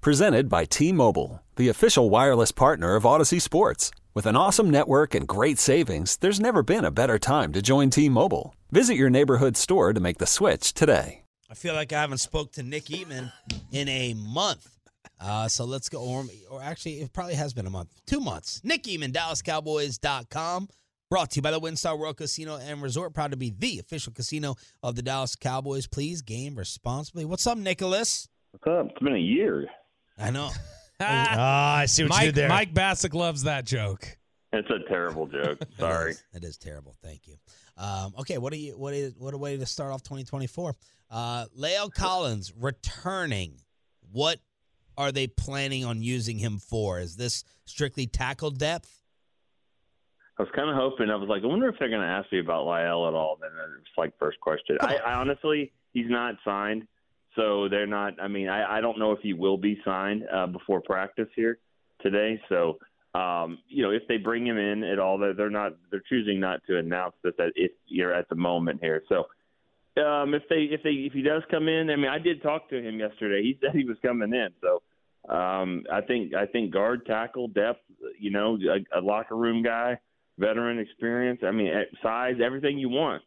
Presented by T Mobile, the official wireless partner of Audacy Sports. With an awesome network and great savings, there's never been a better time to join T Mobile. Visit your neighborhood store to make the switch today. I feel like I haven't spoke to Nick Eatman in a month. Uh, so let's go. Or, or actually, it probably has been a month. Two months. Nick Eatman, DallasCowboys.com. Brought to you by the WinStar World Casino and Resort. Proud to be the official casino of the Dallas Cowboys. Please game responsibly. What's up, Nicholas? What's up? It's been a year. I know. Ah, I see what you Mike, did there. Mike Bacsik loves that joke. It's a terrible joke. Sorry. It is, it is terrible. Thank you. Um, okay, what are you? What is? What a way to start off 2024. Uh, La'el Collins returning. What are they planning on using him for? Is this strictly tackle depth? I was kind of hoping. I was like, I wonder if they're going to ask me about La'el at all. Then it's like first question. I, I honestly, he's not signed, so they're not. I mean, I, I don't know if he will be signed uh, before practice here today. So, um, you know, if they bring him in at all, they're, they're not. They're choosing not to announce this at if you're at the moment here. So, um, if they if they if he does come in, I mean, I did talk to him yesterday. He said he was coming in. So, um, I think I think guard, tackle, depth, you know, a, a locker room guy veteran experience. I mean, at size, everything you want.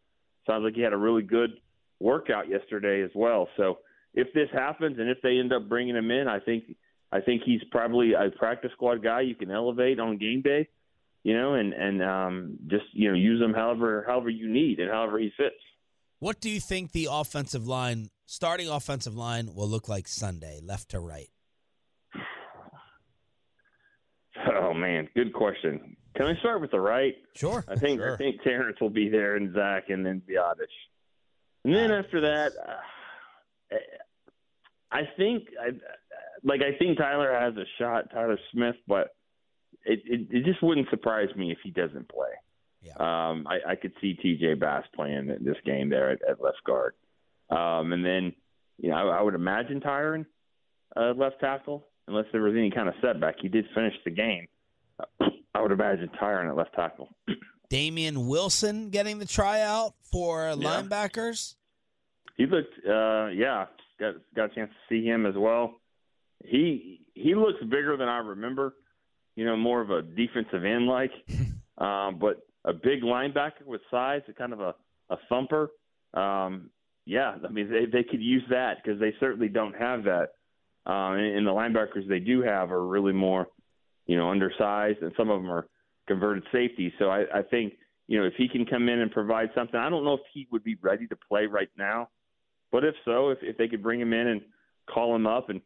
Sounds like he had a really good workout yesterday as well. So if this happens and if they end up bringing him in, I think I think he's probably a practice squad guy you can elevate on game day, you know, and and um, just you know use him however however you need and however he fits. What do you think the offensive line, starting offensive line, will look like Sunday, left to right? Oh man, good question. Can I start with the right? Sure. I think I think Terence will be there and Zack and then Biadasz. And then after that, uh, I think I like I think Tyler has a shot, Tyler Smith, but it it, it just wouldn't surprise me if he doesn't play. Yeah. Um, I, I could see T.J. Bass playing this game there at, at left guard, um, and then you know I, I would imagine Tyron uh, left tackle unless there was any kind of setback. He did finish the game. I would imagine Tyron at left tackle. Damien Wilson getting the tryout for linebackers. He looked, uh, yeah, got got a chance to see him as well. He he looks bigger than I remember. You know, more of a defensive end like, um, but a big linebacker with size, a kind of a a thumper. Um, yeah, I mean they they could use that because they certainly don't have that. Um, and, and the linebackers they do have are really more, you know, undersized, and some of them are converted safety. So I, I think you know if he can come in and provide something, I don't know if he would be ready to play right now, but if so, if if they could bring him in and call him up, and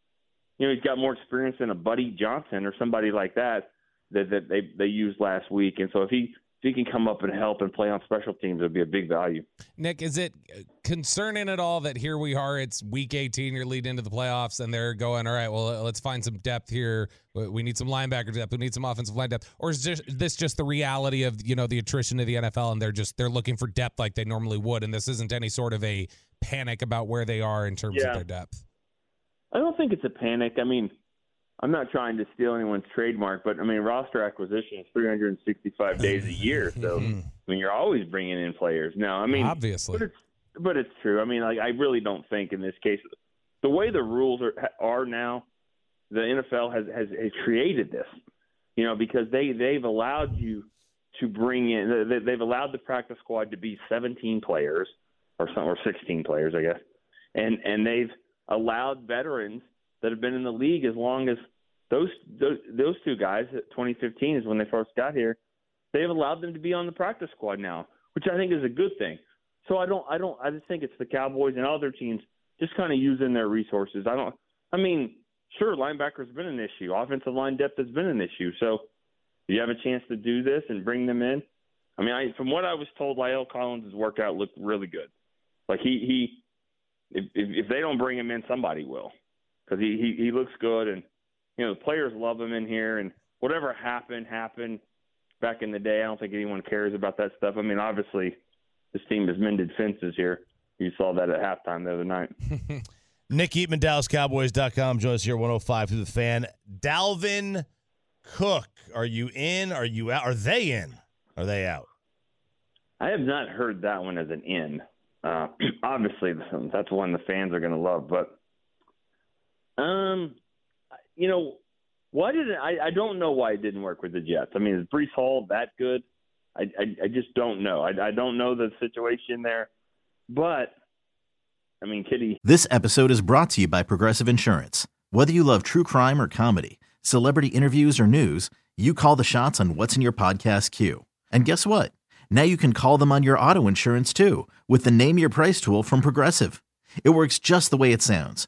you know he's got more experience than a Buddy Johnson or somebody like that that that they they used last week, and so if he he can come up and help and play on special teams, it would be a big value. Nick, is it concerning at all that here we are? It's week 18, you're leading into the playoffs, and they're going, all right, well, let's find some depth here. We need some linebacker depth. We need some offensive line depth. Or is this, this just the reality of you know the attrition of the NFL, and they're just they're looking for depth like they normally would, and this isn't any sort of a panic about where they are in terms Yeah. of their depth. I don't think it's a panic. I mean, I'm not trying to steal anyone's trademark, but I mean, roster acquisition is 365 days a year. So, I mean, you're always bringing in players. Now, I mean, Obviously. but it's but it's true. I mean, like I really don't think in this case, the way the rules are are now, the NFL has has, has created this, you know, because they they've allowed you to bring in they- they've allowed the practice squad to be 17 players or some or 16 players, I guess, and and they've allowed veterans that have been in the league as long as those those, those two guys. 2015 is when they first got here. They've allowed them to be on the practice squad now, which I think is a good thing. So I don't I don't I just think it's the Cowboys and other teams just kind of using their resources. I don't. I mean, sure, linebacker's been an issue. Offensive line depth has been an issue. So you have a chance to do this and bring them in. I mean, I, from what I was told, La'el Collins' workout looked really good. Like he he, if if, if they don't bring him in, somebody will, because he, he he looks good and you know the players love him in here, and whatever happened happened back in the day. I don't think anyone cares about that stuff. I mean, obviously, this team has mended fences here. You saw that at halftime the other night. Nick Eatman, DallasCowboys.com. Join us here 105 through the fan. Dalvin Cook, are you in? Are you out? Are they in? Are they out? I have not heard that one as an in. Uh, obviously, that's one the fans are going to love. But, um, you know, why did it, I? I don't know why it didn't work with the Jets. I mean, is Breece Hall that good? I I, I just don't know. I, I don't know the situation there, but I mean, Kitty. This episode is brought to you by Progressive Insurance. Whether you love true crime or comedy, celebrity interviews or news, you call the shots on what's in your podcast queue. And guess what? Now you can call them on your auto insurance too with the Name Your Price tool from Progressive. It works just the way it sounds.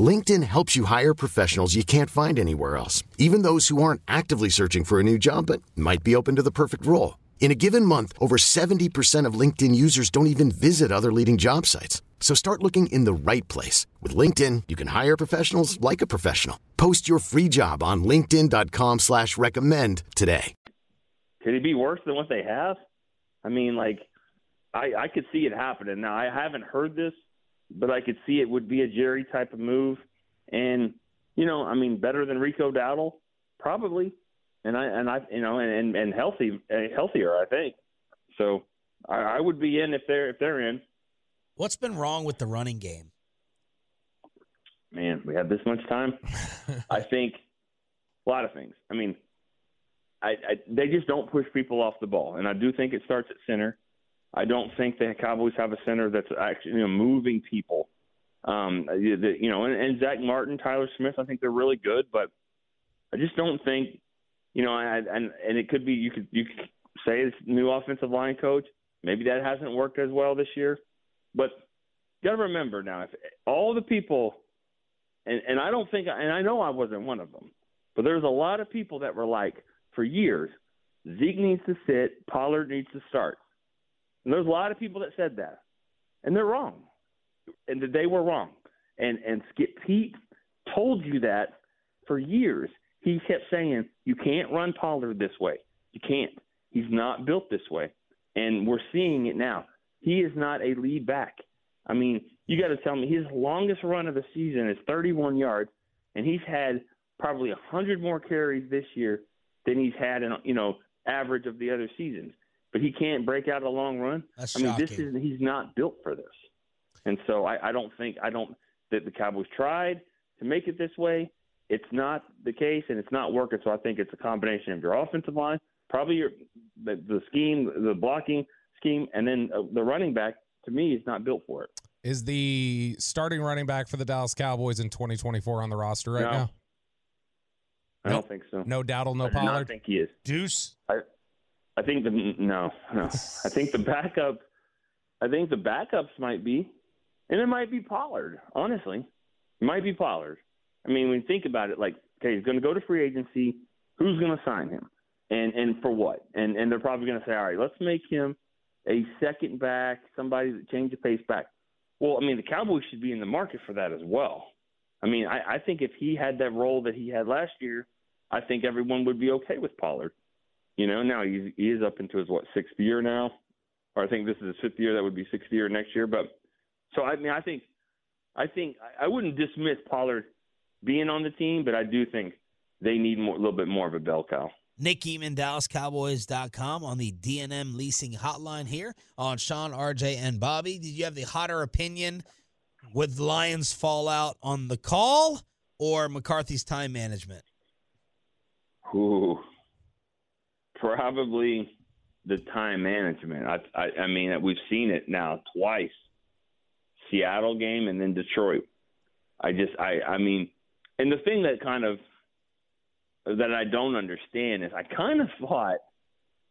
LinkedIn helps you hire professionals you can't find anywhere else, even those who aren't actively searching for a new job but might be open to the perfect role. In a given month, over 70% of LinkedIn users don't even visit other leading job sites. So start looking in the right place. With LinkedIn, you can hire professionals like a professional. Post your free job on linkedin.com slash recommend today. Could it be worse than what they have? I mean, like, I, I could see it happening. Now, I haven't heard this, but I could see it would be a Jerry type of move. And, you know, I mean, better than Rico Dowdle? Probably. And I, and I, you know, and, and healthy, uh, healthier, I think. So I, I would be in if they're, if they're in. What's been wrong with the running game? Man, we have this much time. I think a lot of things. I mean, I, I they just don't push people off the ball, and I do think it starts at center. I don't think the Cowboys have a center that's actually you know, moving people. Um, the, you know, and, and Zack Martin, Tyler Smith, I think they're really good, but I just don't think, you know, and and, and it could be you could you could say it's new offensive line coach. Maybe that hasn't worked as well this year, but you got to remember now, if all the people, and and I don't think, and I know I wasn't one of them, but there's a lot of people that were like for years, Zeke needs to sit, Pollard needs to start. And there's a lot of people that said that, and they're wrong, and they were wrong. And and Skip Pete told you that for years. He kept saying you can't run Pollard this way. You can't. He's not built this way, and we're seeing it now. He is not a lead back. I mean, you got to tell me his longest run of the season is 31 yards, and he's had probably 100 more carries this year than he's had in you know average of the other seasons but he can't break out of a long run. That's I mean, shocking. this is he's not built for this, and so I, I don't think I don't that the Cowboys tried to make it this way. It's not the case, and it's not working. So I think it's a combination of your offensive line, probably your the, the scheme, the blocking scheme, and then uh, the running back. To me, is not built for it. Is the starting running back for the Dallas Cowboys in 2024 on the roster right No. now? I Nope. don't think so. No Dowdle, no I do not Pollard. think he is. Deuce. I think the no, no. I think the backup. I think the backups might be, and it might be Pollard. Honestly, it might be Pollard. I mean, when you think about it, like, okay, he's going to go to free agency. Who's going to sign him? And and for what? And and they're probably going to say, all right, let's make him a second back, somebody that change the pace back. Well, I mean, the Cowboys should be in the market for that as well. I mean, I, I think if he had that role that he had last year, I think everyone would be okay with Pollard. You know, now he's he is up into his what sixth year now, or I think this is his fifth year. That would be sixth year next year. But so I mean, I think I think I wouldn't dismiss Pollard being on the team, but I do think they need more, a little bit more of a bell cow. Nick Eatman, DallasCowboys.com on the DNM leasing hotline here on Shan, RJ, and Bobby. Did you have the hotter opinion with Lions fallout on the call or McCarthy's time management? Ooh, probably the time management. I, I, I mean, we've seen it now twice: Seattle game and then Detroit. I just, I, I mean, and the thing that kind of that I don't understand is I kind of thought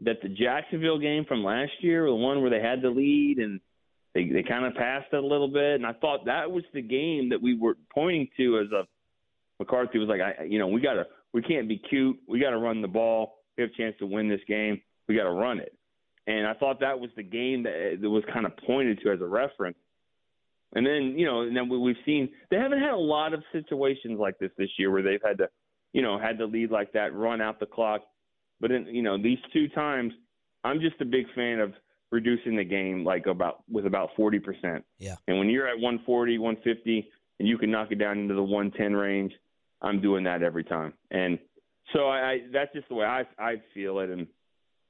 that the Jacksonville game from last year, the one where they had the lead and they they kind of passed it a little bit, and I thought that was the game that we were pointing to as a McCarthy was like, I, you know, we got to we can't be cute. We got to run the ball. We have a chance to win this game. We got to run it. And I thought that was the game that, eh, that was kind of pointed to as a reference. And then, you know, and then we've seen they haven't had a lot of situations like this this year where they've had to, you know, had to lead like that, run out the clock. But in, you know, these two times, I'm just a big fan of reducing the game like about with about 40%. Yeah. And when you're at 140, 150, and you can knock it down into the 110 range, I'm doing that every time. And so I, I that's just the way I I feel it. And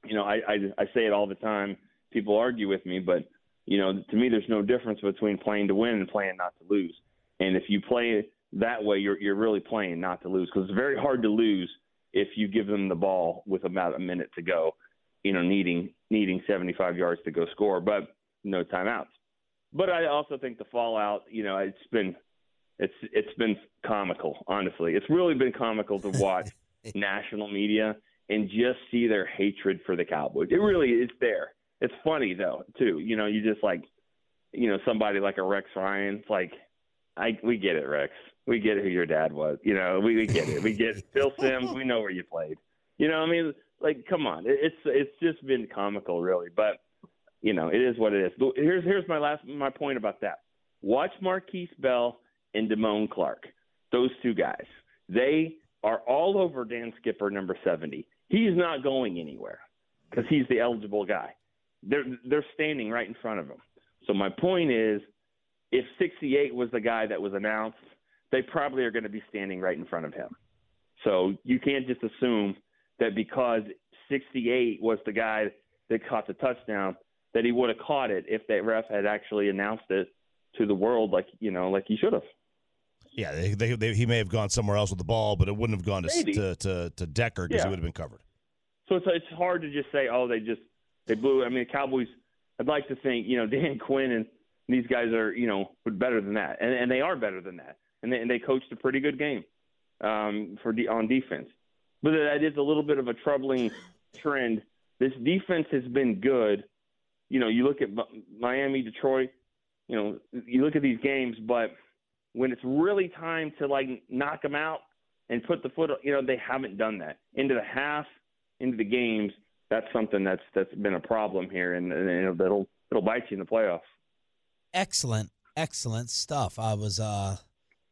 you know, I, I I say it all the time. People argue with me, but you know, to me, there's no difference between playing to win and playing not to lose. And if you play that way, you're you're really playing not to lose because it's very hard to lose if you give them the ball with about a minute to go. You know, needing needing 75 yards to go score, but no timeouts. But I also think the fallout, you know, it's been it's it's been comical. Honestly, it's really been comical to watch national media and just see their hatred for the Cowboys. It really is there. It's funny though too. You know, you just like, you know, somebody like a Rex Ryan. It's like, I we get it, Rex. We get who your dad was. You know, we, we get it. We get Phil Simms. We know where you played. You know, I mean, like, come on. It's it's just been comical, really. But you know, it is what it is. But Here's here's my last my point about that. Watch Markquese Bell and Damone Clark. Those two guys. They are all over Dan Skipper number 70. He's not going anywhere because he's the eligible guy. They're they're standing right in front of him. So my point is, if 68 was the guy that was announced, they probably are going to be standing right in front of him. So you can't just assume that because 68 was the guy that caught the touchdown that he would have caught it if that ref had actually announced it to the world like you know like he should have. Yeah, they, they, they, he may have gone somewhere else with the ball, but it wouldn't have gone to to, to, to Decker because Yeah. he would have been covered. So it's it's hard to just say, oh, they just they blew. I mean, the Cowboys. I'd like to think, you know, Dan Quinn and these guys are, you know, better than that, and and they are better than that, and they and they coached a pretty good game um, for de- on defense. But that is a little bit of a troubling trend. This defense has been good. You know, you look at Miami, Detroit. You know, you look at these games, but when it's really time to like knock them out and put the foot, you know, they haven't done that into the half, into the games. That's something that's that's been a problem here, and, and it'll it'll bite you in the playoffs. Excellent, excellent stuff. I was uh,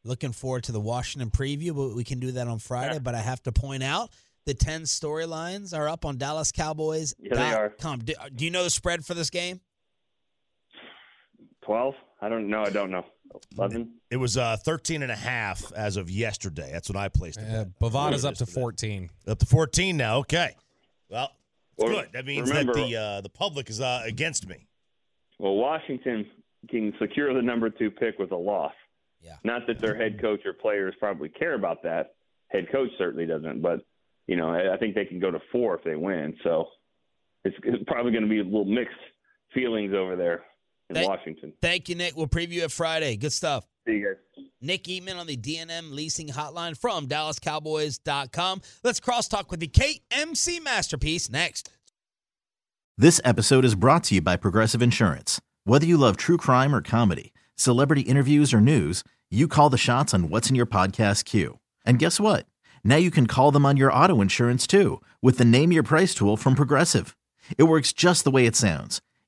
looking forward to the Washington preview, but we can do that on Friday. Yeah. But I have to point out the 10 storylines are up on DallasCowboys.com. Yeah. Do, do you know the spread for this game? Twelve? I don't know. I don't know. Eleven? It was uh, 13 and a half as of yesterday. That's when I placed it. Uh, Bovada's up to 14. Up to 14 now. Okay. Well, it's Well, good. That means remember- that the uh, the public is uh, against me. Well, Washington can secure the number two pick with a loss. Yeah. Not that their head coach or players probably care about that. Head coach certainly doesn't, but you know, I I think they can go to four if they win. So it's it's probably going to be a little mixed feelings over there in Thank- Washington. Thank you, Nick. We'll preview it Friday. Good stuff. See you guys. Nick Eatman on the DNM leasing hotline from DallasCowboys.com. Let's crosstalk with the KMC masterpiece next. This episode is brought to you by Progressive Insurance. Whether you love true crime or comedy, celebrity interviews or news, you call the shots on what's in your podcast queue. And guess what? Now you can call them on your auto insurance too with the Name Your Price tool from Progressive. It works just the way it sounds.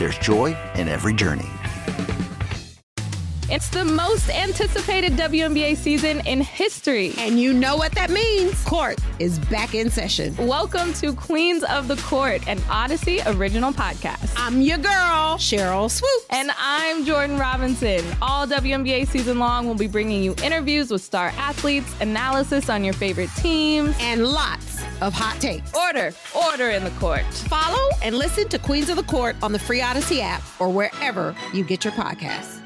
there's joy in every journey. It's the most anticipated WNBA season in history. And you know what that means. Court is back in session. Welcome to Queens of the Court, an Audacy original podcast. I'm your girl, Sheryl Swoopes. And I'm Jordan Robinson. All WNBA season long, we'll be bringing you interviews with star athletes, analysis on your favorite teams, and lots of hot takes. Order, order in the court. Follow and listen to Queens of the Court on the free Audacy app or wherever you get your podcasts.